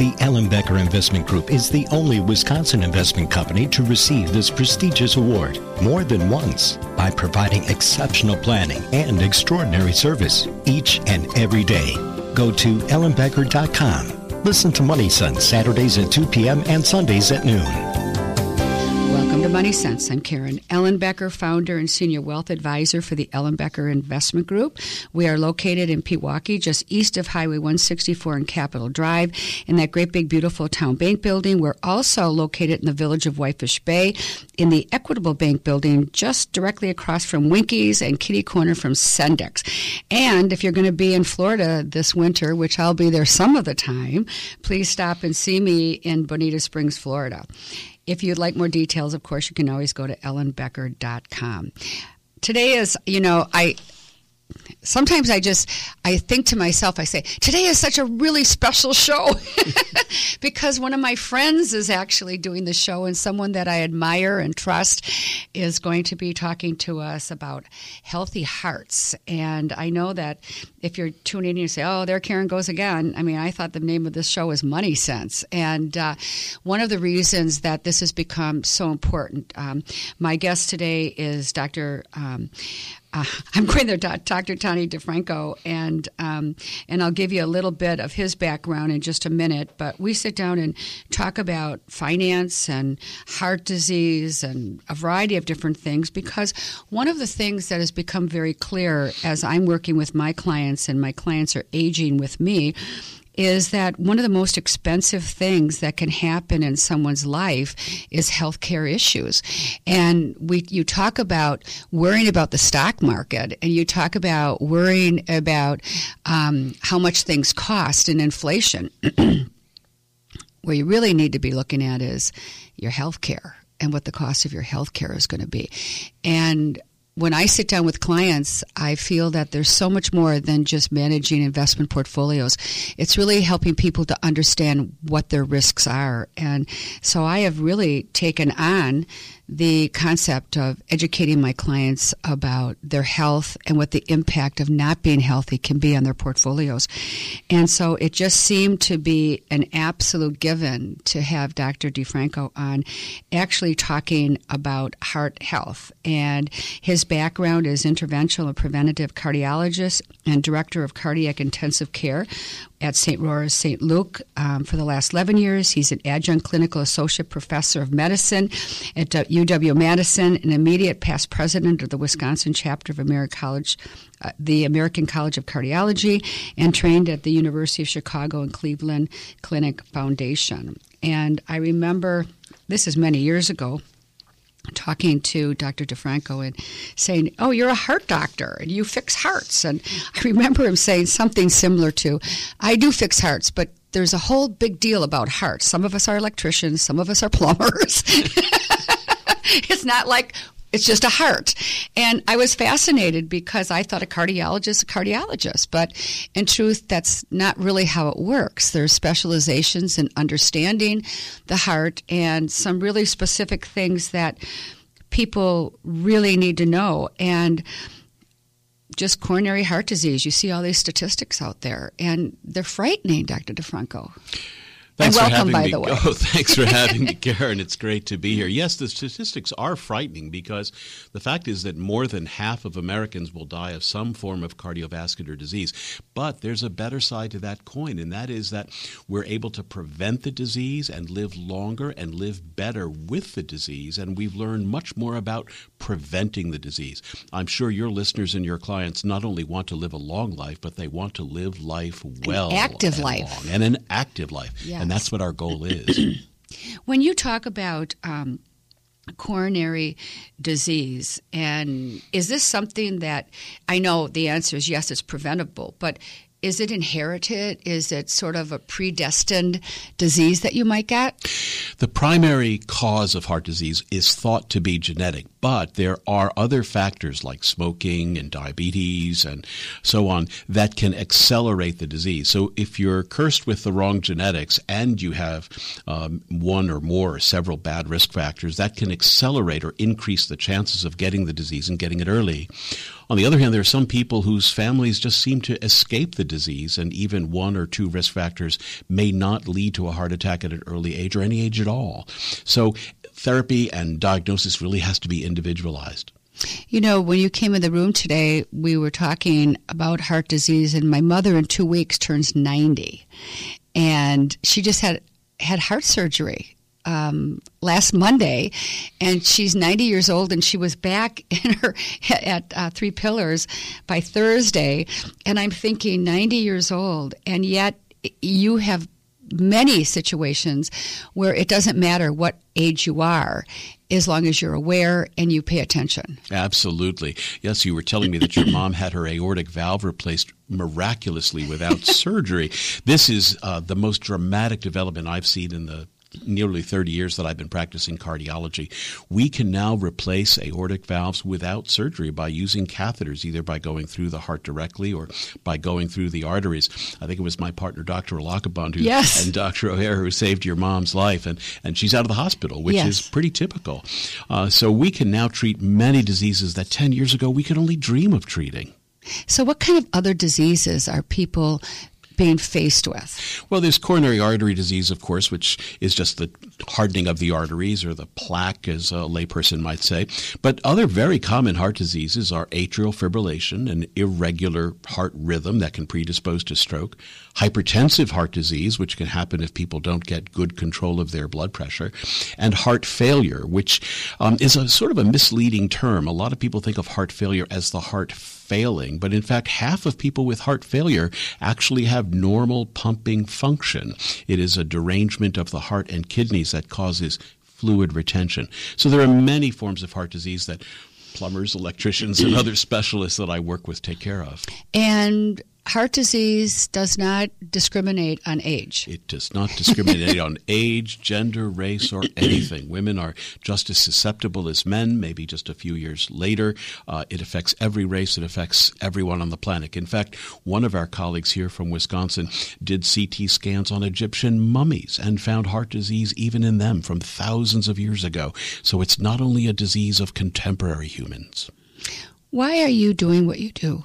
The Ellenbecker Investment Group is the only Wisconsin investment company to receive this prestigious award more than once by providing exceptional planning and extraordinary service each and every day. Go to ellenbecker.com. Listen to Money Sense Saturdays at 2 p.m. and Sundays at noon. Welcome to Money Sense. I'm Karen Ellenbecker, founder and senior wealth advisor for the Ellenbecker Investment Group. We are located in Pewaukee, just east of Highway 164 and Capitol Drive, in that great big beautiful town bank building. We're also located in the village of Whitefish Bay, in the Equitable Bank building, just directly across from Winkies and Kitty Corner from Sendik's. And if you're going to be in Florida this winter, which I'll be there some of the time, please stop and see me in Bonita Springs, Florida. If you'd like more details, of course, you can always go to ellenbecker.com. Today is, you know, I sometimes I just I think to myself, I say, today is such a really special show because one of my friends is actually doing the show, and someone that I admire and trust is going to be talking to us about healthy hearts. And I know that if you're tuning in, you say, "Oh, there Karen goes again." I mean, I thought the name of this show was Money Sense, and uh, one of the reasons that this has become so important. Um, my guest today is Dr. Um, uh, I'm going there, to Dr. Tony DeFranco, and um, and I'll give you a little bit of his background in just a minute. But we sit down and talk about finance and heart disease and a variety of different things because one of the things that has become very clear as I'm working with my clients and my clients are aging with me is that one of the most expensive things that can happen in someone's life is healthcare issues. And we you talk about worrying about the stock market, and you talk about worrying about um, how much things cost and inflation. what you really need to be looking at is your health care and what the cost of your health care is going to be. And when I sit down with clients, I feel that there's so much more than just managing investment portfolios. It's really helping people to understand what their risks are. And so I have really taken on the concept of educating my clients about their health and what the impact of not being healthy can be on their portfolios. And so it just seemed to be an absolute given to have Dr. DeFranco on actually talking about heart health. And his background is interventional and preventative cardiologist and director of cardiac intensive care at St. Rora's St. Luke um, for the last 11 years. He's an adjunct clinical associate professor of medicine at UW Madison, an immediate past president of the Wisconsin chapter of American College, uh, the American College of Cardiology, and trained at the University of Chicago and Cleveland Clinic Foundation. And I remember this is many years ago talking to Dr. DeFranco and saying, Oh, you're a heart doctor and you fix hearts. And I remember him saying something similar to, I do fix hearts, but there's a whole big deal about hearts. Some of us are electricians, some of us are plumbers. it's not like it's just a heart. And I was fascinated because I thought a cardiologist, a cardiologist, but in truth, that's not really how it works. There's specializations in understanding the heart and some really specific things that people really need to know. And just coronary heart disease, you see all these statistics out there, and they're frightening, Dr. DeFranco. Thanks and welcome, for having by me. the way. Oh, thanks for having me, Karen. It's great to be here. Yes, the statistics are frightening because the fact is that more than half of Americans will die of some form of cardiovascular disease. But there's a better side to that coin, and that is that we're able to prevent the disease and live longer and live better with the disease. And we've learned much more about preventing the disease. I'm sure your listeners and your clients not only want to live a long life, but they want to live life well, an active life, long, and an active life. Yes. And that's what our goal is. when you talk about um, coronary disease, and is this something that I know the answer is yes, it's preventable, but is it inherited? Is it sort of a predestined disease that you might get? The primary cause of heart disease is thought to be genetic, But there are other factors like smoking and diabetes and so on that can accelerate the disease. So if you're cursed with the wrong genetics and you have um, one or more or several bad risk factors, that can accelerate or increase the chances of getting the disease and getting it early. On the other hand, there are some people whose families just seem to escape the disease, and even one or two risk factors may not lead to a heart attack at an early age or any age at all. So, therapy and diagnosis really has to be individualized. You know, when you came in the room today, we were talking about heart disease, and my mother in two weeks turns 90. And she just had had heart surgery um, last Monday, and she's 90 years old, and she was back in her at uh, Three Pillars by Thursday. And I'm thinking, 90 years old, and yet you have many situations where it doesn't matter what age you are as long as you're aware and you pay attention. Absolutely. Yes, you were telling me that your mom had her aortic valve replaced miraculously without surgery. This is uh, the most dramatic development I've seen in the nearly 30 years that I've been practicing cardiology, we can now replace aortic valves without surgery by using catheters, either by going through the heart directly or by going through the arteries. I think it was my partner, Dr. Allaqaband, who, yes. and Dr. O'Hair, who saved your mom's life, and, and she's out of the hospital, which yes. is pretty typical. Uh, so we can now treat many diseases that 10 years ago we could only dream of treating. So, what kind of other diseases are people being faced with? Well, there's coronary artery disease, of course, which is just the hardening of the arteries or the plaque, as a layperson might say. But other very common heart diseases are atrial fibrillation, an irregular heart rhythm that can predispose to stroke, hypertensive heart disease, which can happen if people don't get good control of their blood pressure, and heart failure, which um, is a sort of a misleading term. A lot of people think of heart failure as the heart failing, but in fact, half of people with heart failure actually have normal pumping function. It is a derangement of the heart and kidneys that causes fluid retention. So there are many forms of heart disease that plumbers, electricians, and other specialists that I work with take care of. And heart disease does not discriminate on age. It does not discriminate on age, gender, race, or anything. Women are just as susceptible as men, maybe just a few years later. Uh, it affects every race, it affects everyone on the planet. In fact, one of our colleagues here from Wisconsin did CT scans on Egyptian mummies and found heart disease even in them from thousands of years ago. So it's not only a disease of contemporary humans. Why are you doing what you do?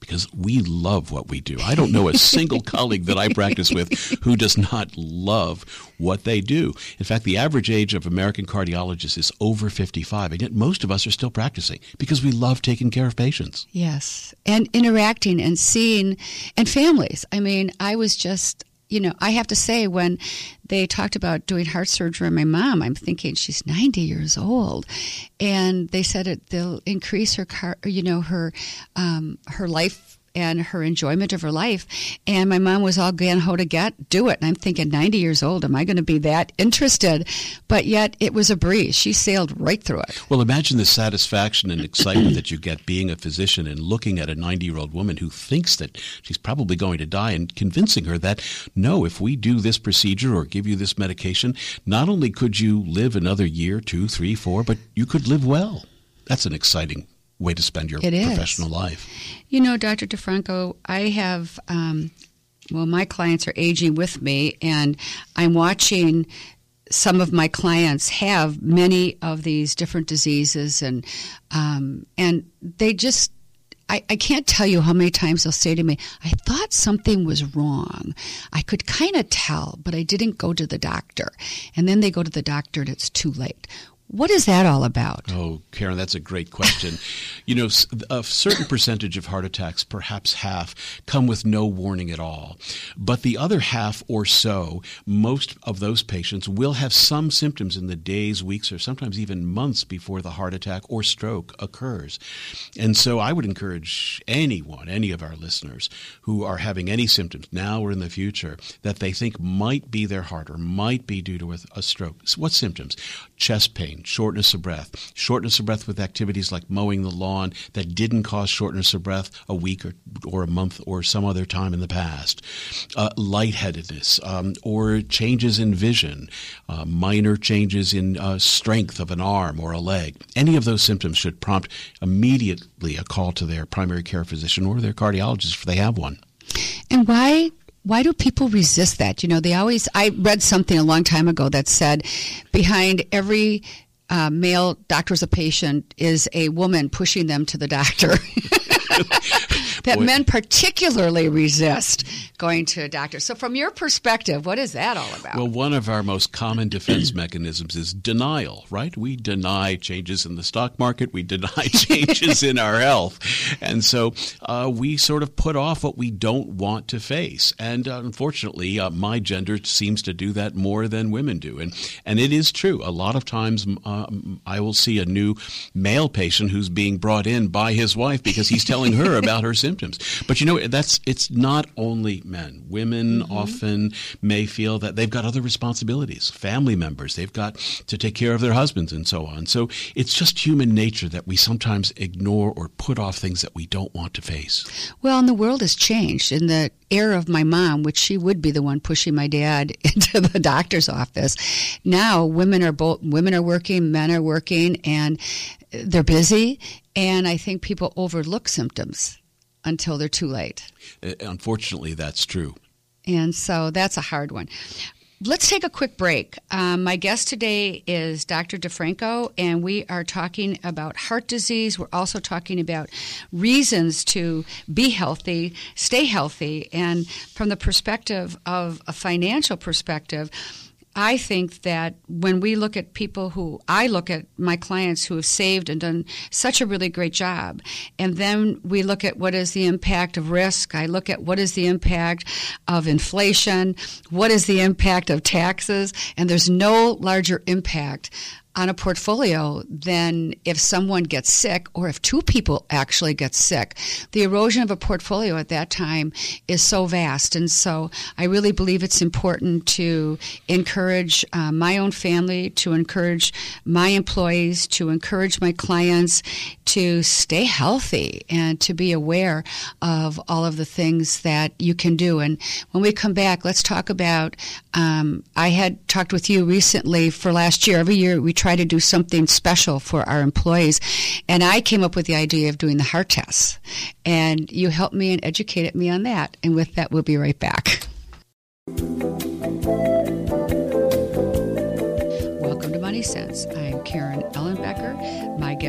Because we love what we do. I don't know a single colleague that I practice with who does not love what they do. In fact, the average age of American cardiologists is over 55, and yet most of us are still practicing because we love taking care of patients. Yes, and interacting and seeing, and families. I mean, I was just you know, I have to say, when they talked about doing heart surgery on my mom, I'm thinking she's 90 years old, and they said it they'll increase her car, you know, her um, her life and her enjoyment of her life. And my mom was all gun ho to get do it. And I'm thinking, 90 years old, am I going to be that interested? But yet it was a breeze. She sailed right through it. Well, imagine the satisfaction and excitement that you get being a physician and looking at a 90 year old woman who thinks that she's probably going to die and convincing her that no, if we do this procedure or give you this medication, not only could you live another year, two, three, four, but you could live well. That's an exciting way to spend your professional life. You know, Dr. DeFranco, I have, um, well, my clients are aging with me, and I'm watching some of my clients have many of these different diseases, and um, and they just. I, I can't tell you how many times they'll say to me, I thought something was wrong. I could kind of tell, but I didn't go to the doctor. And then they go to the doctor and it's too late. What is that all about? Oh, Karen, that's a great question. you know, a certain percentage of heart attacks, perhaps half, come with no warning at all. But the other half or so, most of those patients will have some symptoms in the days, weeks, or sometimes even months before the heart attack or stroke occurs. And so I would encourage anyone, any of our listeners who are having any symptoms now or in the future that they think might be their heart or might be due to a, a stroke. So what symptoms? Chest pain pain, shortness of breath, shortness of breath with activities like mowing the lawn that didn't cause shortness of breath a week or, or a month or some other time in the past, uh, lightheadedness, um, or changes in vision, uh, minor changes in uh, strength of an arm or a leg. Any of those symptoms should prompt immediately a call to their primary care physician or their cardiologist if they have one. And why why do people resist that? You know, they always. I read something a long time ago that said behind every uh, male doctors a patient is a woman pushing them to the doctor. that Boy. men particularly resist going to a doctor. So, from your perspective, what is that all about? Well, one of our most common defense mechanisms is denial, right? We deny changes in the stock market, we deny changes in our health. And so uh, we sort of put off what we don't want to face. And uh, unfortunately, uh, my gender seems to do that more than women do. And, and it is true. A lot of times um, I will see a new male patient who's being brought in by his wife because he's telling her about her symptoms. But you know, that's it's not only men. Women mm-hmm. often may feel that they've got other responsibilities, family members, they've got to take care of their husbands and so on. So it's just human nature that we sometimes ignore or put off things that we don't want to face. Well, and the world has changed. In the era of my mom, which she would be the one pushing my dad into the doctor's office, now women are both women are working, men are working, and they're busy. And I think people overlook symptoms until they're too late. Uh, unfortunately, that's true. And so that's a hard one. Let's take a quick break. Um, my guest today is Dr. DeFranco, and we are talking about heart disease. We're also talking about reasons to be healthy, stay healthy, and from the perspective of a financial perspective, I think that when we look at people who I look at my clients who have saved and done such a really great job, and then we look at what is the impact of risk. I look at what is the impact of inflation, what is the impact of taxes, and there's no larger impact on a portfolio than if someone gets sick or if two people actually get sick. The erosion of a portfolio at that time is so vast. And so I really believe it's important to encourage uh, my own family, to encourage my employees, to encourage my clients to stay healthy and to be aware of all of the things that you can do. And when we come back, let's talk about. Um, I had talked with you recently for last year. Every year we try to do something special for our employees. And I came up with the idea of doing the heart tests. And you helped me and educated me on that. And with that, we'll be right back. Welcome to Money Sense. I'm Karen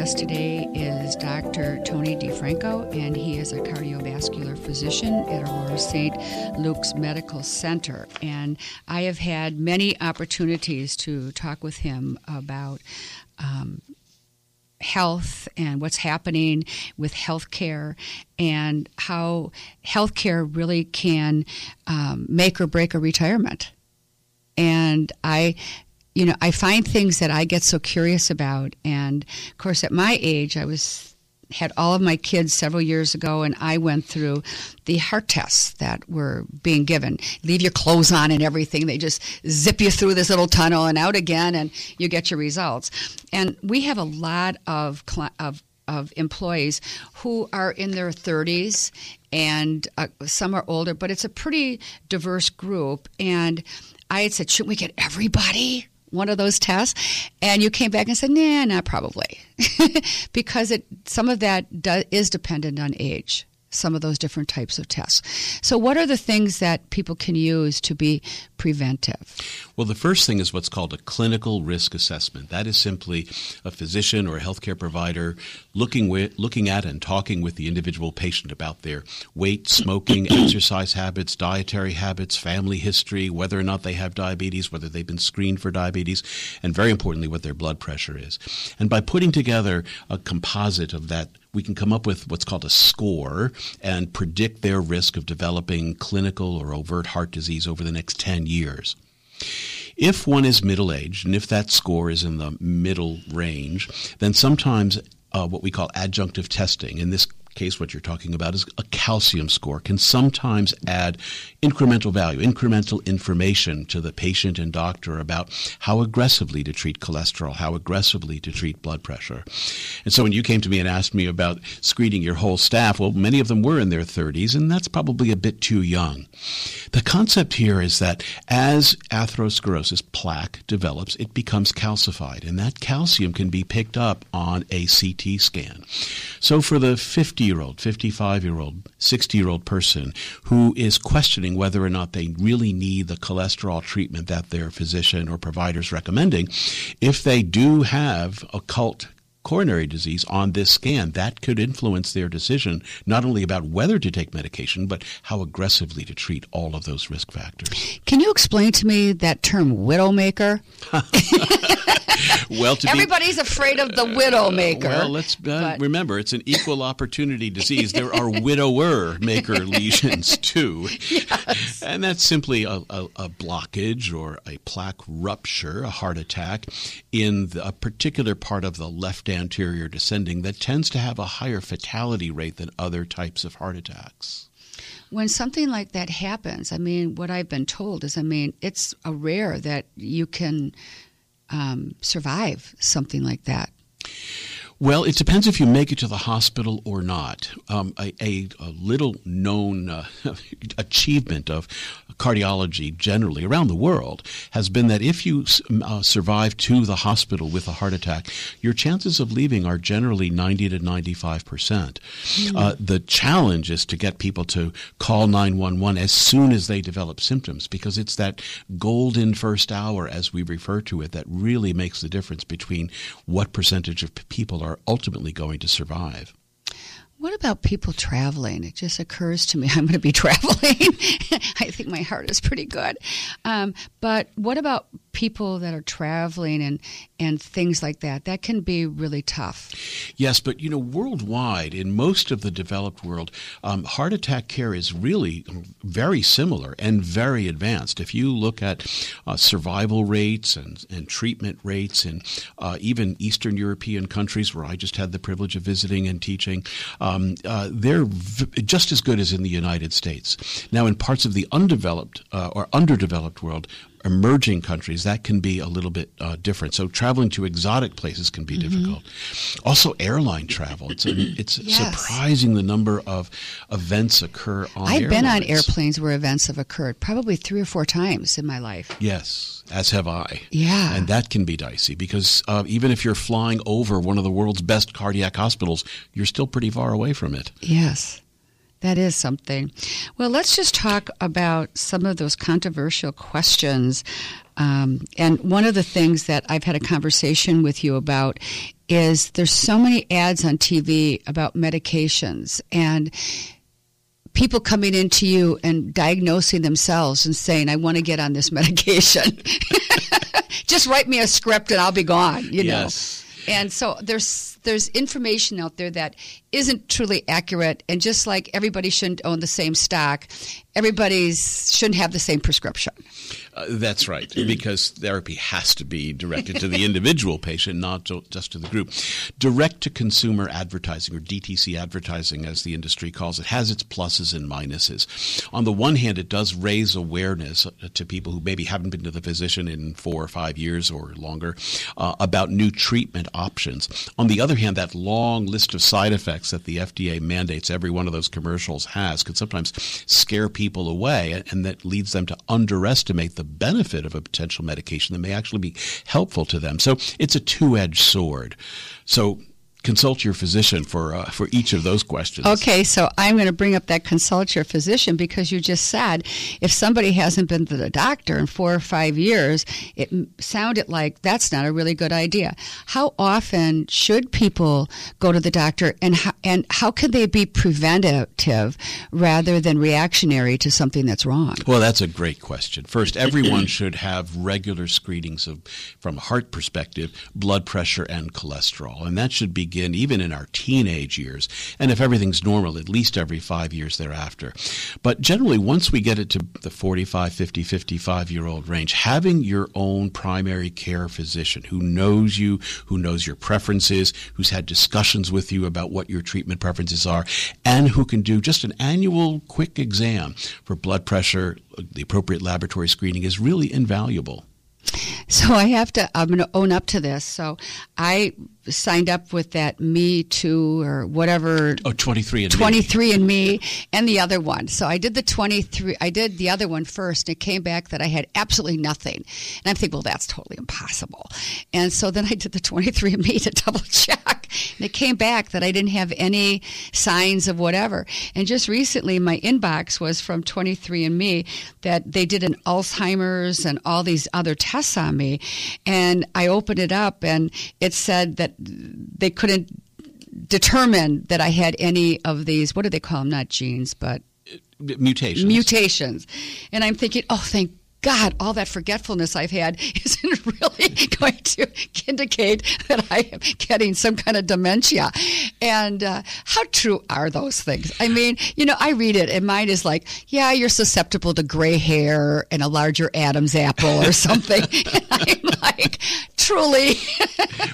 guest today is Dr. Tony DeFranco, and he is a cardiovascular physician at Aurora St. Luke's Medical Center. And I have had many opportunities to talk with him about. Um, health and what's happening with healthcare and how healthcare really can um, make or break a retirement. And I you know, I find things that I get so curious about. And of course, at my age, I was had all of my kids several years ago, and I went through the heart tests that were being given. Leave your clothes on and everything. They just zip you through this little tunnel and out again, and you get your results. And we have a lot of of of employees who are in their 30s and uh, some are older, but it's a pretty diverse group. And I had said, shouldn't we get everybody? One of those tests and you came back and said nah not probably. Because it some of that do, is dependent on age some of those different types of tests. So, what are the things that people can use to be preventive? Well, the first thing is what's called a clinical risk assessment. That is simply a physician or a healthcare provider looking with, looking at and talking with the individual patient about their weight, smoking, exercise habits, dietary habits, family history, whether or not they have diabetes, whether they've been screened for diabetes, and very importantly, what their blood pressure is. And by putting together a composite of that we can come up with what's called a score and predict their risk of developing clinical or overt heart disease over the next 10 years. If one is middle aged, and if that score is in the middle range, then sometimes uh, what we call adjunctive testing, and this case, what you're talking about is a calcium score can sometimes add incremental value, incremental information to the patient and doctor about how aggressively to treat cholesterol, how aggressively to treat blood pressure. And so when you came to me and asked me about screening your whole staff, well, many of them were in their 30s, and that's probably a bit too young. The concept here is that as atherosclerosis plaque develops, it becomes calcified, and that calcium can be picked up on a CT scan. So for the 50 year old, 55 year old, 60 year old person who is questioning whether or not they really need the cholesterol treatment that their physician or provider is recommending, if they do have occult coronary disease on this scan, that could influence their decision not only about whether to take medication, but how aggressively to treat all of those risk factors. Can you explain to me that term widowmaker? well, everybody's be, afraid of the widowmaker. Uh, well, let's uh, remember it's an equal opportunity disease. There are widower maker lesions too, yes. and that's simply a, a, a, blockage or a plaque rupture, a heart attack in the, a particular part of the left anterior descending that tends to have a higher fatality rate than other types of heart attacks when something like that happens, I mean, what I've been told is, I mean, it's a rare that you can um, survive something like that? Well, it depends if you make it to the hospital or not. Um, a, a, a, little known uh, achievement of cardiology generally around the world has been that if you uh, survive to the hospital with a heart attack, your chances of leaving are generally 90 to 95 percent. Mm. Uh, the challenge is to get people to call 911 as soon as they develop symptoms because it's that golden first hour, as we refer to it, that really makes the difference between what percentage of people are are ultimately going to survive. What about people traveling? It just occurs to me I'm going to be traveling. I think my heart is pretty good. Um, but what about people that are traveling and and things like that that can be really tough. Yes but you know worldwide in most of the developed world um, heart attack care is really very similar and very advanced. If you look at uh, survival rates and, and treatment rates in uh, even eastern european countries where i just had the privilege of visiting and teaching um, uh, they're v- just as good as in the united states. Now in parts of the undeveloped uh, or underdeveloped world emerging countries, that can be a little bit uh, different. So traveling to exotic places can be mm-hmm. difficult. Also, airline travel. It's a, it's yes. surprising the number of events occur on. I've airlines. been on airplanes where events have occurred probably three or four times in my life. Yes, as have I. Yeah, and that can be dicey because uh, even if you're flying over one of the world's best cardiac hospitals, you're still pretty far away from it. Yes. That is something. Well, let's just talk about some of those controversial questions. Um, and one of the things that I've had a conversation with you about is there's so many ads on TV about medications and people coming into you and diagnosing themselves and saying, I want to get on this medication. just write me a script and I'll be gone, you yes. know. And so there's there's information out there that isn't truly accurate and just like everybody shouldn't own the same stock, everybody shouldn't have the same prescription. Uh, that's right, because therapy has to be directed to the individual patient, not to, just to the group. Direct to consumer advertising, or DTC advertising as the industry calls it, has its pluses and minuses. On the one hand, it does raise awareness uh, to people who maybe haven't been to the physician in four or five years or longer uh, about new treatment options. On the other hand, that long list of side effects that the FDA mandates every one of those commercials has can sometimes scare people away, and that leads them to underestimate the benefit of a potential medication that may actually be helpful to them. So it's a two edged sword. So consult your physician for uh, for each of those questions. Okay, so I'm going to bring up that consult your physician because you just said if somebody hasn't been to the doctor in four or five years, it sounded like that's not a really good idea. How often should people go to the doctor, and how, and how can they be preventative rather than reactionary to something that's wrong? Well, that's a great question. First, everyone should have regular screenings of, from a heart perspective, blood pressure and cholesterol, and that should be begin even in our teenage years. And if everything's normal, at least every five years thereafter. But generally, once we get it to the 45, 50, 55 year old range, having your own primary care physician who knows you, who knows your preferences, who's had discussions with you about what your treatment preferences are, and who can do just an annual quick exam for blood pressure, the appropriate laboratory screening is really invaluable. So I have to, I'm going to own up to this. So I signed up with that Me Too or whatever. Oh, 23 and 23 and Me and the other one. So I did the 23, I did the other one first and it came back that I had absolutely nothing. And I'm thinking, well, that's totally impossible. And so then I did the 23 and Me to double check. And it came back that I didn't have any signs of whatever. And just recently, my inbox was from 23 and Me that they did an Alzheimer's and all these other tests on me. And I opened it up and it said that they couldn't determine that I had any of these, what do they call them? Not genes, but mutations. Mutations. And I'm thinking, oh, thank God, all that forgetfulness I've had isn't really going to indicate that I am getting some kind of dementia. And uh, how true are those things? I mean, you know, I read it, and mine is like, yeah, you're susceptible to gray hair and a larger Adam's apple or something. I'm like, truly.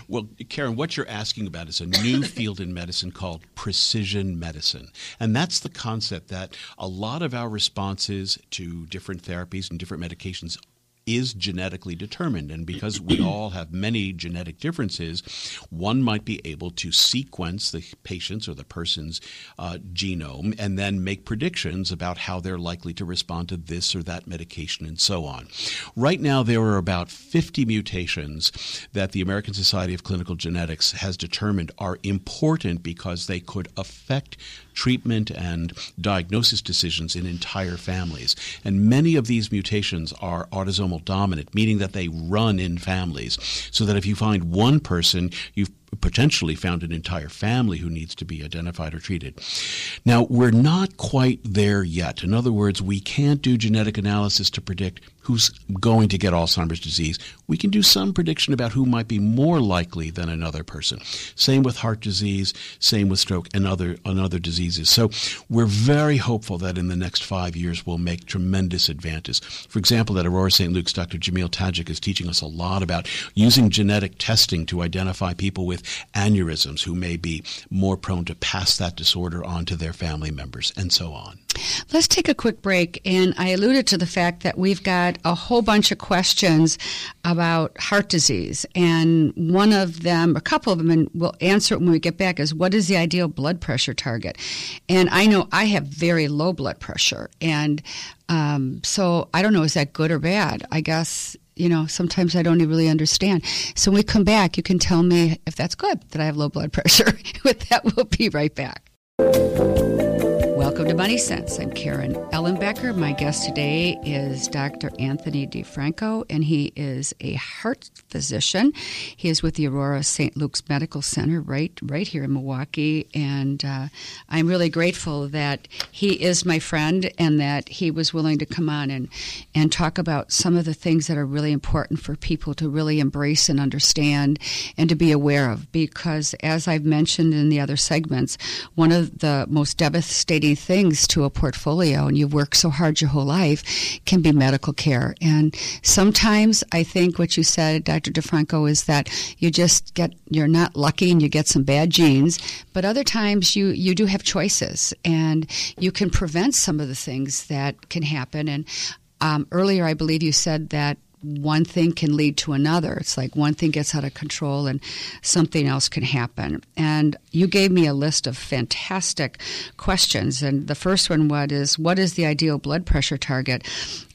well, Karen, what you're asking about is a new field in medicine called precision medicine. And that's the concept that a lot of our responses to different therapies and different medications is genetically determined. And because we all have many genetic differences, one might be able to sequence the patient's or the person's uh, genome and then make predictions about how they're likely to respond to this or that medication and so on. Right now, there are about 50 mutations that the American Society of Clinical Genetics has determined are important because they could affect treatment and diagnosis decisions in entire families. And many of these mutations are autosomal dominant, meaning that they run in families. So that if you find one person, you've potentially found an entire family who needs to be identified or treated. Now, we're not quite there yet. In other words, we can't do genetic analysis to predict who's going to get Alzheimer's disease. We can do some prediction about who might be more likely than another person. Same with heart disease, same with stroke and other, and other diseases. So we're very hopeful that in the next five years we'll make tremendous advances. For example, at Aurora St. Luke's, Dr. Jamil Tajik is teaching us a lot about using genetic testing to identify people with aneurysms who may be more prone to pass that disorder on to their family members and so on. Let's take a quick break. And I alluded to the fact that we've got a whole bunch of questions about heart disease. And one of them, a couple of them, and we'll answer it when we get back, is what is the ideal blood pressure target? And I know I have very low blood pressure. And um, so I don't know, is that good or bad? I guess you know, sometimes I don't even really understand. So when we come back, you can tell me if that's good that I have low blood pressure. With that, we'll be right back. Welcome to Money Sense. I'm Karen Ellenbecker. My guest today is Dr. Anthony DeFranco, and he is a heart physician. He is with the Aurora St. Luke's Medical Center right right here in Milwaukee, and uh, I'm really grateful that he is my friend and that he was willing to come on and and talk about some of the things that are really important for people to really embrace and understand and to be aware of. Because as I've mentioned in the other segments, one of the most devastating things to a portfolio and you've worked so hard your whole life can be medical care. And sometimes I think what you said, Dr. DeFranco, is that you just get, you're not lucky and you get some bad genes, but other times you, you do have choices and you can prevent some of the things that can happen. And um, earlier, I believe you said that one thing can lead to another. It's like one thing gets out of control and something else can happen. And you gave me a list of fantastic questions. And the first one was, what is the ideal blood pressure target?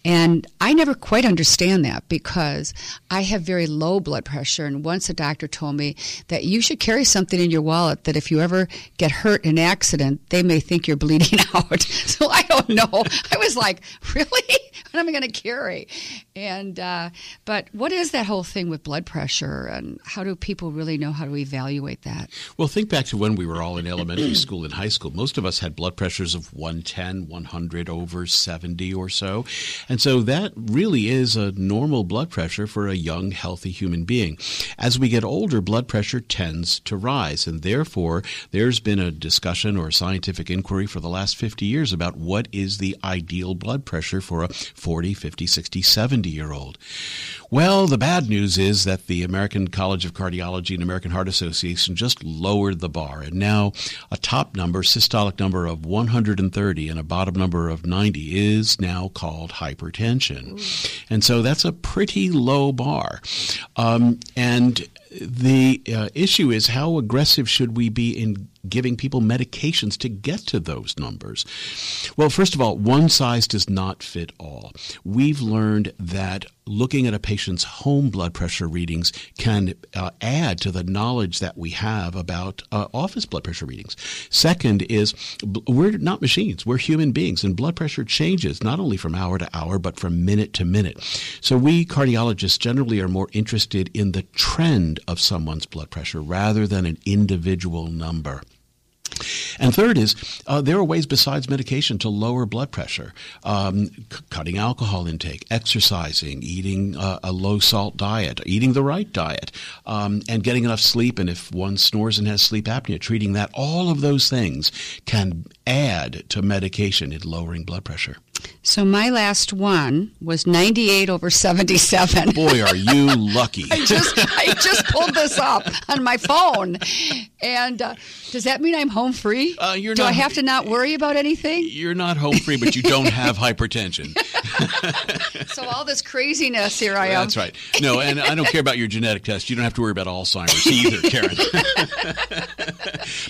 And I never quite understand that because I have very low blood pressure. And once a doctor told me that you should carry something in your wallet that if you ever get hurt in an accident, they may think you're bleeding out. so I don't know. I was like, really? What am I going to carry? And, uh, but what is that whole thing with blood pressure and how do people really know how to evaluate that? Well, think back to when we were all in elementary school and high school. Most of us had blood pressures of 110, 100 over 70 or so. And so that really is a normal blood pressure for a young, healthy human being. As we get older, blood pressure tends to rise, and therefore there's been a discussion or a scientific inquiry for the last 50 years about what is the ideal blood pressure for a 40, 50, 60, 70 year old. Well, the bad news is that the American College of Cardiology and American Heart Association just lowered the bar, and now a top number, systolic number of 130 and a bottom number of 90 is now called hypertension. And so that's a pretty low bar. Um, and the uh, issue is how aggressive should we be in giving people medications to get to those numbers? Well, first of all, one size does not fit all. We've learned that looking at a patient's home blood pressure readings can uh, add to the knowledge that we have about uh, office blood pressure readings. Second is we're not machines, we're human beings, and blood pressure changes not only from hour to hour, but from minute to minute. So we cardiologists generally are more interested in the trend of someone's blood pressure rather than an individual number. And third is uh, there are ways besides medication to lower blood pressure, um, c- cutting alcohol intake, exercising, eating uh, a low salt diet, eating the right diet, um, and getting enough sleep. And if one snores and has sleep apnea, treating that. All of those things can add to medication in lowering blood pressure. So my last one was 98 over 77. Boy, are you lucky. I just I just pulled this up on my phone. And uh, does that mean I'm home free? Uh, Do not, I have to not worry about anything? You're not home free, but you don't have hypertension. so all this craziness here I am. That's right. No, and I don't care about your genetic test. You don't have to worry about Alzheimer's either, Karen.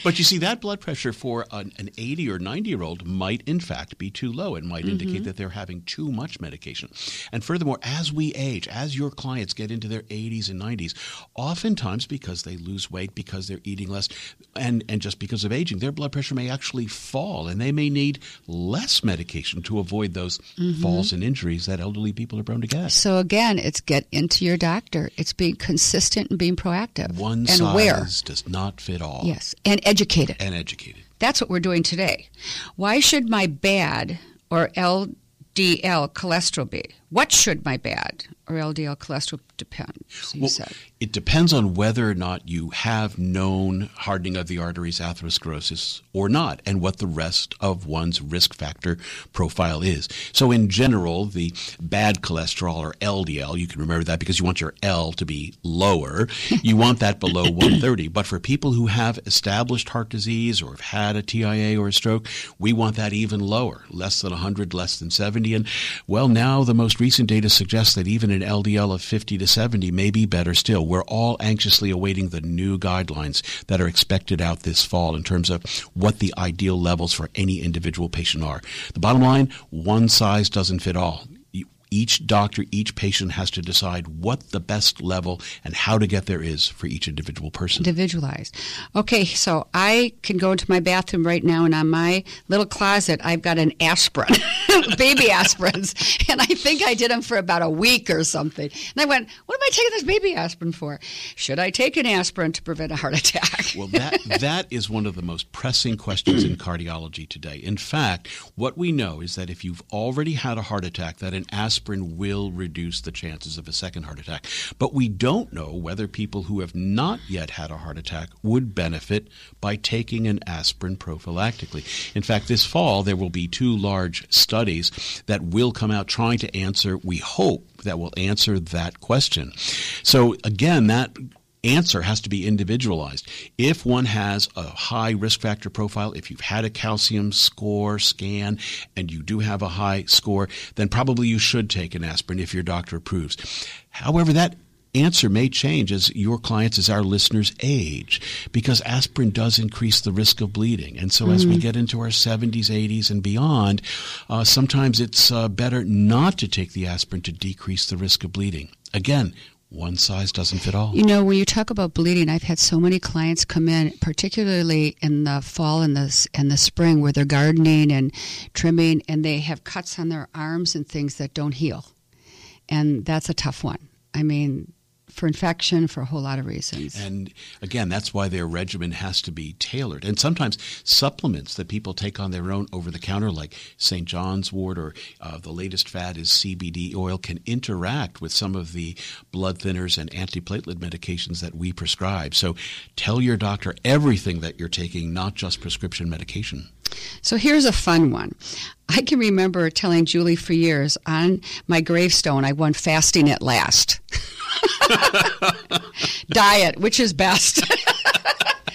but you see, that blood pressure for an, an 80 or 90 year old might, in fact, be too low. It might indicate mm-hmm. that they're having too much medication. And furthermore, as we age, as your clients get into their 80s and 90s, oftentimes because they lose weight, because they're eating less, and, and just because of aging, their blood pressure may actually fall, and they may need less medication to avoid those mm-hmm. falls and injuries that elderly people are prone to get. So again, it's get into your doctor. It's being consistent and being proactive. One and size where. does not fit all. Yes, and educated. And educated. That's what we're doing today. Why should my bad or LDL cholesterol be? What should my bad or LDL cholesterol depend? Well, said. It depends on whether or not you have known hardening of the arteries, atherosclerosis, or not, and what the rest of one's risk factor profile is. So, in general, the bad cholesterol or LDL, you can remember that because you want your L to be lower. you want that below 130. But for people who have established heart disease or have had a TIA or a stroke, we want that even lower, less than 100, less than 70. And well, now the most recent data suggests that even an LDL of 50 to 70 may be better still. We're all anxiously awaiting the new guidelines that are expected out this fall in terms of what the ideal levels for any individual patient are. The bottom line, one size doesn't fit all each doctor, each patient has to decide what the best level and how to get there is for each individual person. Individualized. Okay, so I can go into my bathroom right now, and on my little closet, I've got an aspirin, baby aspirins, and I think I did them for about a week or something. And I went, "What am I taking this baby aspirin for? Should I take an aspirin to prevent a heart attack?" well, that that is one of the most pressing questions in cardiology today. In fact, what we know is that if you've already had a heart attack, that an aspirin aspirin will reduce the chances of a second heart attack. But we don't know whether people who have not yet had a heart attack would benefit by taking an aspirin prophylactically. In fact, this fall there will be two large studies that will come out trying to answer, we hope, that will answer that question. So again, that answer has to be individualized. If one has a high risk factor profile, if you've had a calcium score scan and you do have a high score, then probably you should take an aspirin if your doctor approves. However, that answer may change as your clients, as our listeners age, because aspirin does increase the risk of bleeding. And so, mm-hmm. as we mm-hmm. get into our 70s, 80s, and beyond, uh, sometimes it's uh, better not to take the aspirin to decrease the risk of bleeding. Again, one size doesn't fit all. You know, when you talk about bleeding, I've had so many clients come in, particularly in the fall and the and the spring, where they're gardening and trimming, and they have cuts on their arms and things that don't heal, and that's a tough one. I mean, for infection, for a whole lot of reasons. And again, that's why their regimen has to be tailored. And sometimes supplements that people take on their own over the counter, like St. John's wort or uh, the latest fad is CBD oil, can interact with some of the blood thinners and antiplatelet medications that we prescribe. So tell your doctor everything that you're taking, not just prescription medication. So here's a fun one. I can remember telling Julie for years on my gravestone, I won fasting at last. Diet, which is best?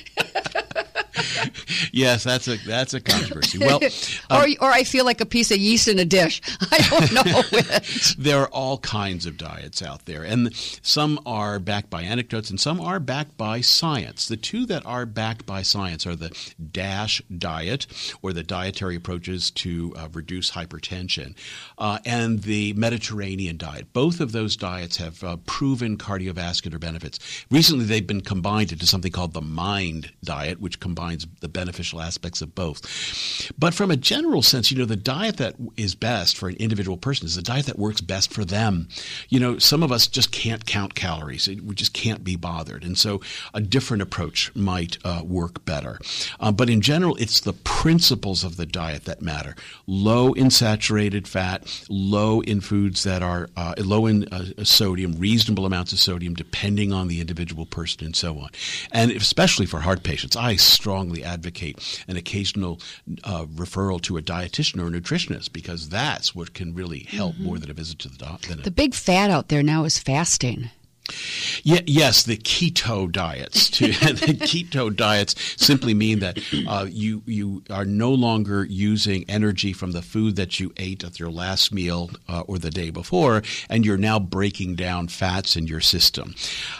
yes, that's a that's a controversy. Well, um, or or I feel like a piece of yeast in a dish. I don't know which. there are all kinds of diets out there, and some are backed by anecdotes, and some are backed by science. The two that are backed by science are the DASH diet, or the dietary approaches to uh, reduce hypertension, uh, and the Mediterranean diet. Both of those diets have uh, proven cardiovascular benefits. Recently, they've been combined into something called the MIND diet, which combines the beneficial aspects of both. But from a general sense, you know, the diet that is best for an individual person is the diet that works best for them. You know, some of us just can't count calories. We just can't be bothered. And so a different approach might uh, work better. Uh, but in general, it's the principles of the diet that matter. Low in saturated fat, low in foods that are uh, low in uh, sodium, reasonable amounts of sodium, depending on the individual person and so on. And especially for heart patients, I strongly advocate an occasional uh, referral to a dietitian or a nutritionist because that's what can really help mm-hmm. more than a visit to the doctor. The big fad out there now is fasting. Yeah, yes, the keto diets. the keto diets simply mean that uh, you you are no longer using energy from the food that you ate at your last meal uh, or the day before, and you're now breaking down fats in your system.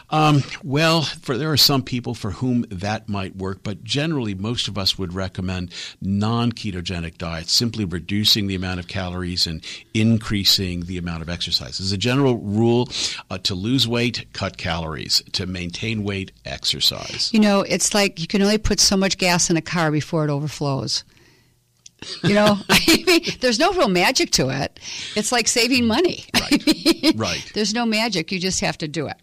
Um, well, for there are some people for whom that might work, but generally most of us would recommend non-ketogenic diets, simply reducing the amount of calories and increasing the amount of exercise. As a general rule, uh, to lose weight cut calories. To maintain weight, exercise. You know, it's like you can only put so much gas in a car before it overflows. You know, I mean, there's no real magic to it. It's like saving money. Right. I mean, right. There's no magic. You just have to do it.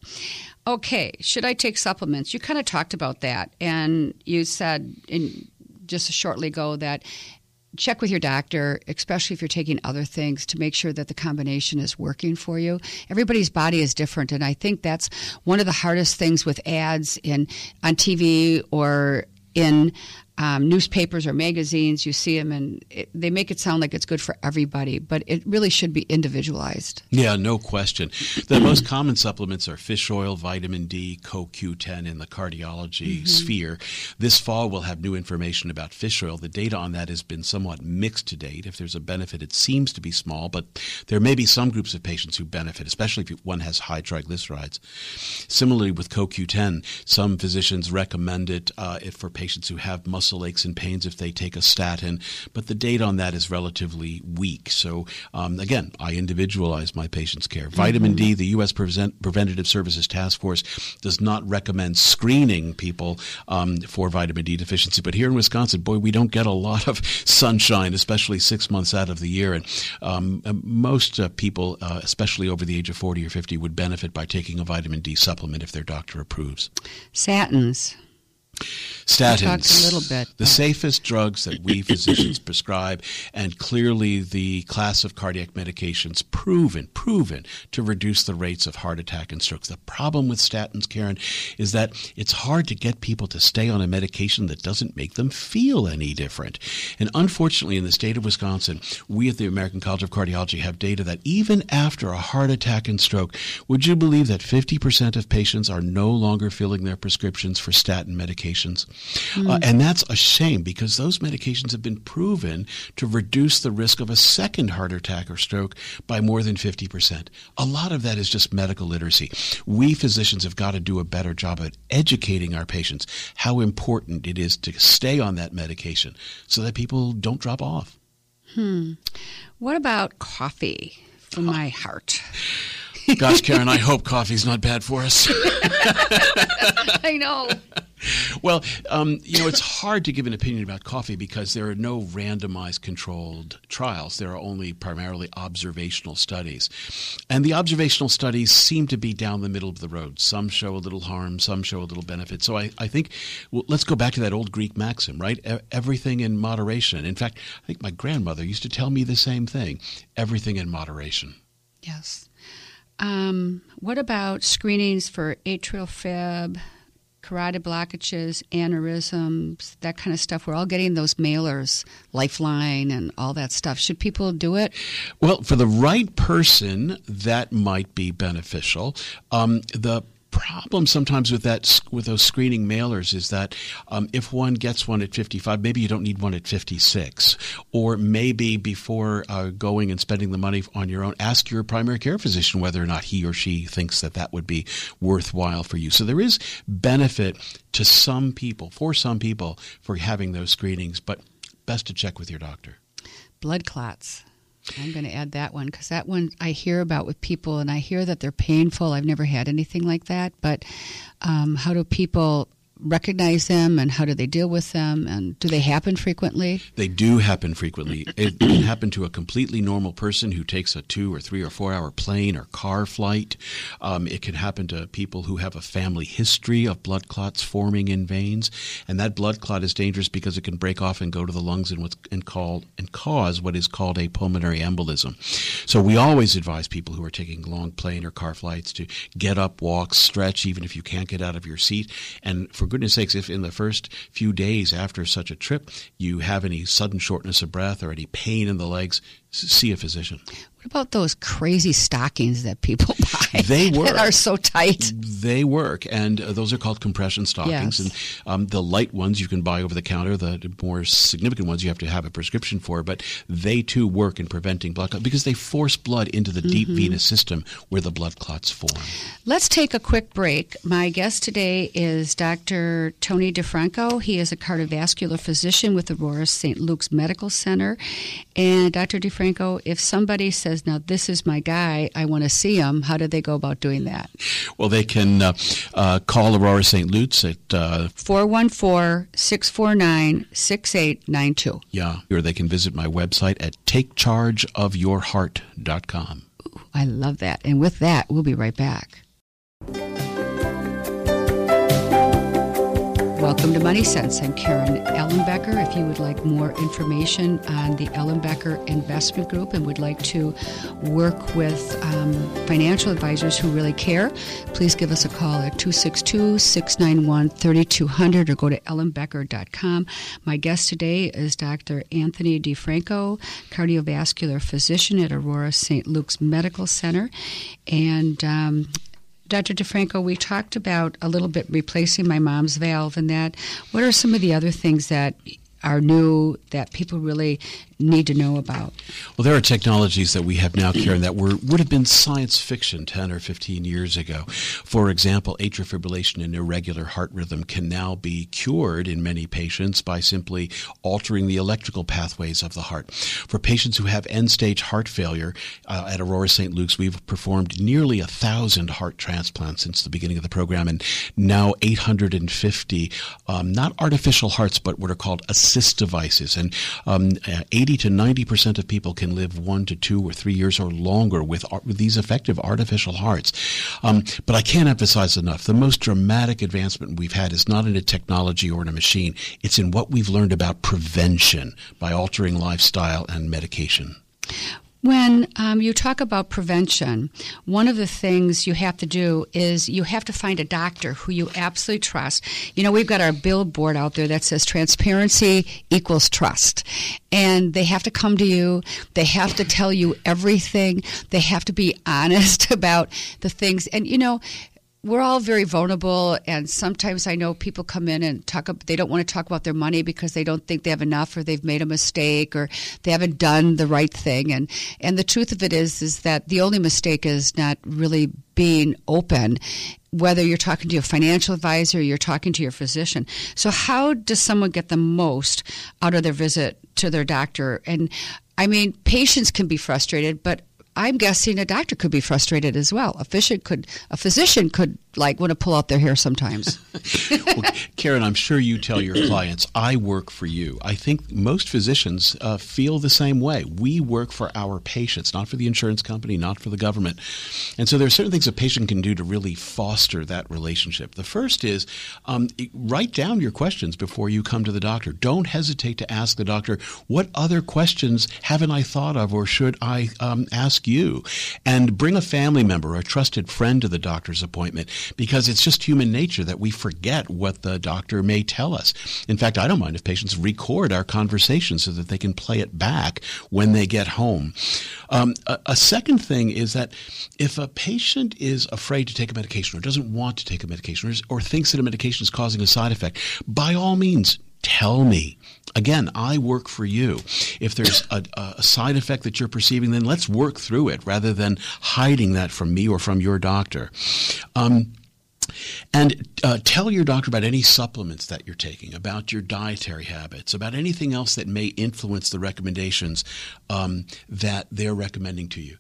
Okay, should I take supplements? You kind of talked about that, and you said in just shortly ago that check with your doctor, especially if you're taking other things, to make sure that the combination is working for you. Everybody's body is different, and I think that's one of the hardest things with ads in on TV or in um, newspapers or magazines, you see them, and it, they make it sound like it's good for everybody, but it really should be individualized. Yeah, no question. The most common supplements are fish oil, vitamin D, CoQ10 in the cardiology mm-hmm. sphere. This fall, we'll have new information about fish oil. The data on that has been somewhat mixed to date. If there's a benefit, it seems to be small, but there may be some groups of patients who benefit, especially if one has high triglycerides. Similarly, with CoQ10, some physicians recommend it uh, for patients who have muscle muscle aches and pains if they take a statin, but the data on that is relatively weak. So, um, again, I individualize my patient's care. Mm-hmm. Vitamin D, the U.S. Prevent- Preventative Services Task Force does not recommend screening people um, for vitamin D deficiency, but here in Wisconsin, boy, we don't get a lot of sunshine, especially six months out of the year. And um, uh, most uh, people, uh, especially over the age of 40 or 50, would benefit by taking a vitamin D supplement if their doctor approves. Statins. Statins, a little bit. The safest drugs that we physicians prescribe, and clearly the class of cardiac medications proven, proven to reduce the rates of heart attack and strokes. The problem with statins, Karen, is that it's hard to get people to stay on a medication that doesn't make them feel any different. And unfortunately, in the state of Wisconsin, we at the American College of Cardiology have data that even after a heart attack and stroke, would you believe that 50% of patients are no longer filling their prescriptions for statin medications? Mm. Uh, and that's a shame because those medications have been proven to reduce the risk of a second heart attack or stroke by more than 50%. A lot of that is just medical literacy. We physicians have got to do a better job at educating our patients how important it is to stay on that medication so that people don't drop off. Hmm. What about coffee for my heart? Gosh, Karen, I hope coffee's not bad for us. I know. Well, um, you know, it's hard to give an opinion about coffee because there are no randomized controlled trials. There are only primarily observational studies. And the observational studies seem to be down the middle of the road. Some show a little harm, some show a little benefit. So I, I think, well, let's go back to that old Greek maxim, right? Everything in moderation. In fact, I think my grandmother used to tell me the same thing everything in moderation. Yes. Um, what about screenings for atrial fib, carotid blockages, aneurysms, that kind of stuff? We're all getting those mailers, Lifeline, and all that stuff. Should people do it? Well, for the right person, that might be beneficial. Um, the problem sometimes with that with those screening mailers is that um, if one gets one at 55 maybe you don't need one at 56 or maybe before uh, going and spending the money on your own ask your primary care physician whether or not he or she thinks that that would be worthwhile for you. So there is benefit to some people for some people for having those screenings but best to check with your doctor. Blood clots I'm going to add that one because that one I hear about with people, and I hear that they're painful. I've never had anything like that, but um, how do people recognize them and how do they deal with them and do they happen frequently? They do happen frequently. It can happen to a completely normal person who takes a two or three or four hour plane or car flight. Um, it can happen to people who have a family history of blood clots forming in veins. And that blood clot is dangerous because it can break off and go to the lungs and what's and called and cause what is called a pulmonary embolism. So we always advise people who are taking long plane or car flights to get up walk stretch even if you can't get out of your seat. And for goodness sakes, if in the first few days after such a trip you have any sudden shortness of breath or any pain in the legs, see a physician. What about those crazy stockings that people buy? They work. that are so tight. They work, and uh, those are called compression stockings. Yes. And um, the light ones you can buy over the counter. The more significant ones you have to have a prescription for. But they too work in preventing blood clots because they force blood into the deep Mm-hmm. venous system where the blood clots form. Let's take a quick break. My guest today is Dr. Tony DeFranco. He is a cardiovascular physician with Aurora St. Luke's Medical Center. And Dr. DeFranco, if somebody says, now this is my guy, I want to see him, how do they go about doing that? Well, they can uh, uh, call Aurora St. Luke's at uh, 414 649 6892. yeah, or they can visit my website at takechargeofyourheart.com. I love that. And with that, we'll be right back. Welcome to Money Sense. I'm Karen Ellenbecker. If you would like more information on the Ellenbecker Investment Group and would like to work with um, financial advisors who really care, please give us a call at 262 691 3200 or go to ellenbecker.com. My guest today is Dr. Anthony DeFranco, cardiovascular physician at Aurora St. Luke's Medical Center. And um, Dr. DeFranco, we talked about a little bit replacing my mom's valve and that. What are some of the other things that are new that people really need to know about? Well, there are technologies that we have now, Karen, that were would have been science fiction 10 or 15 years ago. For example, atrial fibrillation and irregular heart rhythm can now be cured in many patients by simply altering the electrical pathways of the heart. For patients who have end-stage heart failure, uh, at Aurora St. Luke's, we've performed nearly a thousand heart transplants since the beginning of the program, and now 850, um, not artificial hearts, but what are called assist devices. And um, uh, 80 to 90 percent of people can live one to two or three years or longer with, ar- with these effective artificial hearts. Um, but I can't emphasize enough the most dramatic advancement we've had is not in a technology or in a machine, it's in what we've learned about prevention by altering lifestyle and medication. When um, you talk about prevention, one of the things you have to do is you have to find a doctor who you absolutely trust. You know, we've got our billboard out there that says transparency equals trust. And they have to come to you, they have to tell you everything, they have to be honest about the things. And, you know, we're all very vulnerable and sometimes i know people come in and talk they don't want to talk about their money because they don't think they have enough or they've made a mistake or they haven't done the right thing and and the truth of it is is that the only mistake is not really being open whether you're talking to your financial advisor or you're talking to your physician. So how does someone get the most out of their visit to their doctor? And i mean patients can be frustrated but I'm guessing a doctor could be frustrated as well. A physician could a physician could like want to pull out their hair sometimes. well, Karen, I'm sure you tell your clients, I work for you. I think most physicians uh, feel the same way. We work for our patients, not for the insurance company, not for the government. And so there are certain things a patient can do to really foster that relationship. The first is um, write down your questions before you come to the doctor. Don't hesitate to ask the doctor, what other questions haven't I thought of or should I um, ask you? And bring a family member or a trusted friend to the doctor's appointment because it's just human nature that we forget what the doctor may tell us. In fact, I don't mind if patients record our conversation so that they can play it back when they get home. Um, a, a second thing is that if a patient is afraid to take a medication or doesn't want to take a medication or, or thinks that a medication is causing a side effect, by all means, tell me. Again, I work for you. If there's a, a, side effect that you're perceiving, then let's work through it rather than hiding that from me or from your doctor. Um, and uh, tell your doctor about any supplements that you're taking, about your dietary habits, about anything else that may influence the recommendations um, that they're recommending to you.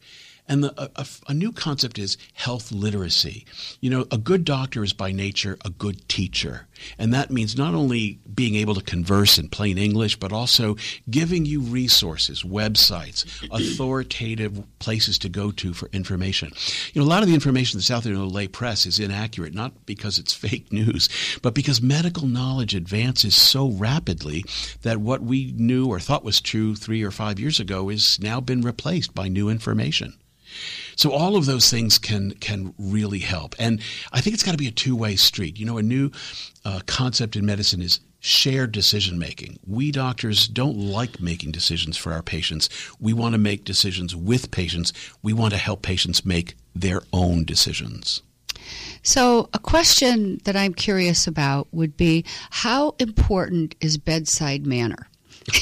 And the, a, a, new concept is health literacy. You know, a good doctor is by nature a good teacher. And that means not only being able to converse in plain English, but also giving you resources, websites, authoritative places to go to for information. You know, a lot of the information that's out there in the lay press is inaccurate, not because it's fake news, but because medical knowledge advances so rapidly that what we knew or thought was true three or five years ago has now been replaced by new information. So all of those things can can really help, and I think it's got to be a two way street. You know, a new uh, concept in medicine is shared decision making. We doctors don't like making decisions for our patients. We want to make decisions with patients. We want to help patients make their own decisions. So, a question that I'm curious about would be how important is bedside manner?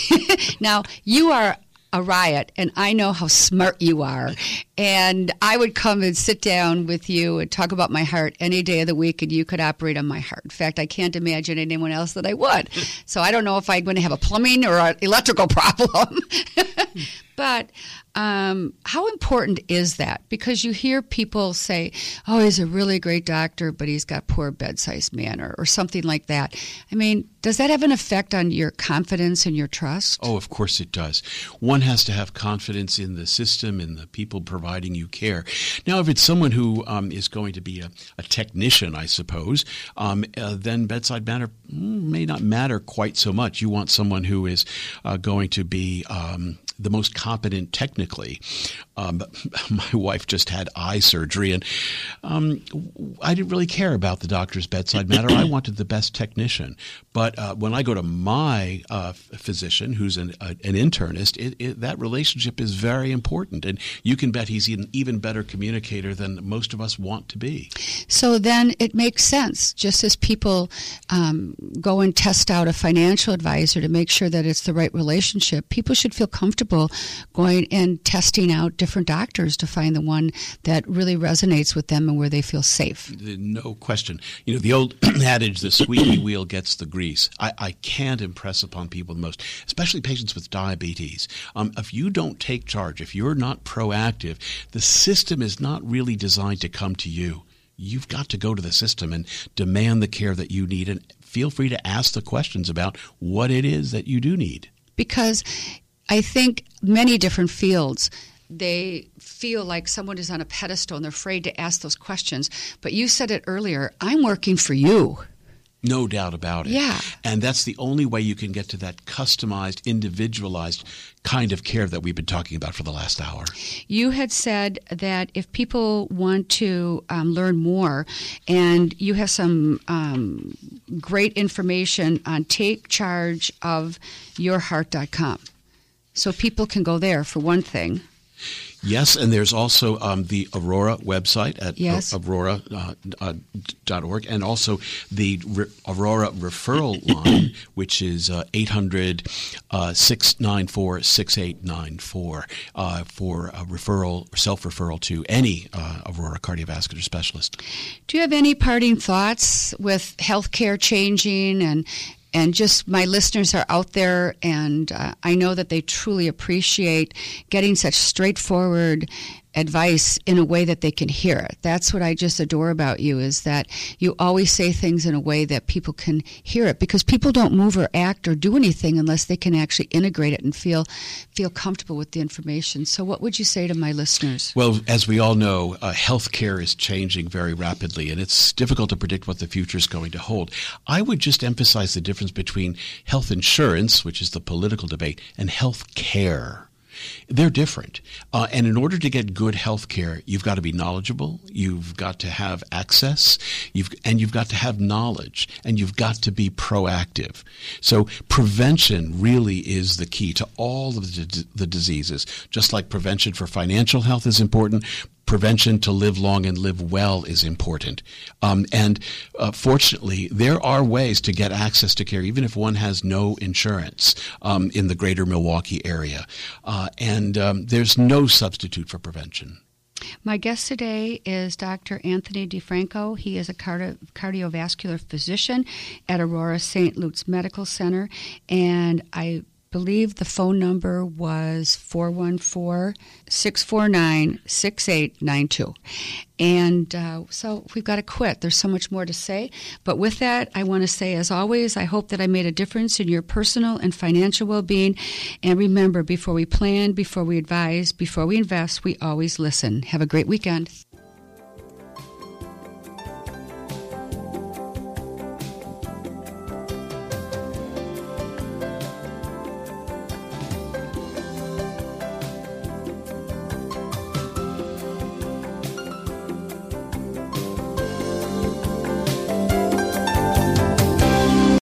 now, you are a riot and I know how smart you are. And I would come and sit down with you and talk about my heart any day of the week and you could operate on my heart. In fact, I can't imagine anyone else that I would. So I don't know if I'm going to have a plumbing or an electrical problem. But um, how important is that? Because you hear people say, oh, he's a really great doctor, but he's got poor bedside manner or something like that. I mean, does that have an effect on your confidence and your trust? Oh, of course it does. One has to have confidence in the system and the people providing you care. Now, if it's someone who um, is going to be a, a technician, I suppose, um, uh, then bedside manner mm, may not matter quite so much. You want someone who is uh, going to be um, the most competent technically. Um, my wife just had eye surgery, and um, I didn't really care about the doctor's bedside manner. I wanted the best technician. But uh, when I go to my uh, physician, who's an, uh, an internist, it, it, that relationship is very important, and you can bet he's an even better communicator than most of us want to be. So then it makes sense, just as people um, go and test out a financial advisor to make sure that it's the right relationship. People should feel comfortable going and testing out different doctors to find the one that really resonates with them and where they feel safe. No question. You know, the old adage, the squeaky wheel gets the grease. I, I can't impress upon people the most, especially patients with diabetes. Um, if you don't take charge, if you're not proactive, the system is not really designed to come to you you've got to go to the system and demand the care that you need and feel free to ask the questions about what it is that you do need. Because I think many different fields they feel like someone is on a pedestal and they're afraid to ask those questions. But you said it earlier I'm working for you. No doubt about it. Yeah. And that's the only way you can get to that customized, individualized kind of care that we've been talking about for the last hour. You had said that if people want to um, learn more, and you have some um, great information on takechargeofyourheart.com. So people can go there for one thing. Yes, and there's also um, the Aurora website at yes. aurora.org uh, uh, and also the Re- Aurora referral line, which is uh, 800 uh, 694 6894 uh, for a referral, self referral to any uh, Aurora cardiovascular specialist. Do you have any parting thoughts with healthcare changing and and just my listeners are out there, and uh, I know that they truly appreciate getting such straightforward advice in a way that they can hear it. That's what I just adore about you is that you always say things in a way that people can hear it because people don't move or act or do anything unless they can actually integrate it and feel feel comfortable with the information. So what would you say to my listeners? Well, as we all know, uh, healthcare is changing very rapidly and it's difficult to predict what the future is going to hold. I would just emphasize the difference between health insurance, which is the political debate, and health care they're different. Uh, and in order to get good health care, you've got to be knowledgeable, you've got to have access, you've, and you've got to have knowledge, and you've got to be proactive. So prevention really is the key to all of the, the diseases. Just like prevention for financial health is important, prevention to live long and live well is important. Um, and uh, fortunately, there are ways to get access to care, even if one has no insurance um, in the greater Milwaukee area. Uh, and um, there's no substitute for prevention. My guest today is Dr. Anthony DeFranco. He is a cardi- cardiovascular physician at Aurora St. Luke's Medical Center, and I believe the phone number was 414 649 6892. And uh, so we've got to quit. There's so much more to say. But with that, I want to say, as always, I hope that I made a difference in your personal and financial well being. And remember, before we plan, before we advise, before we invest, we always listen. Have a great weekend.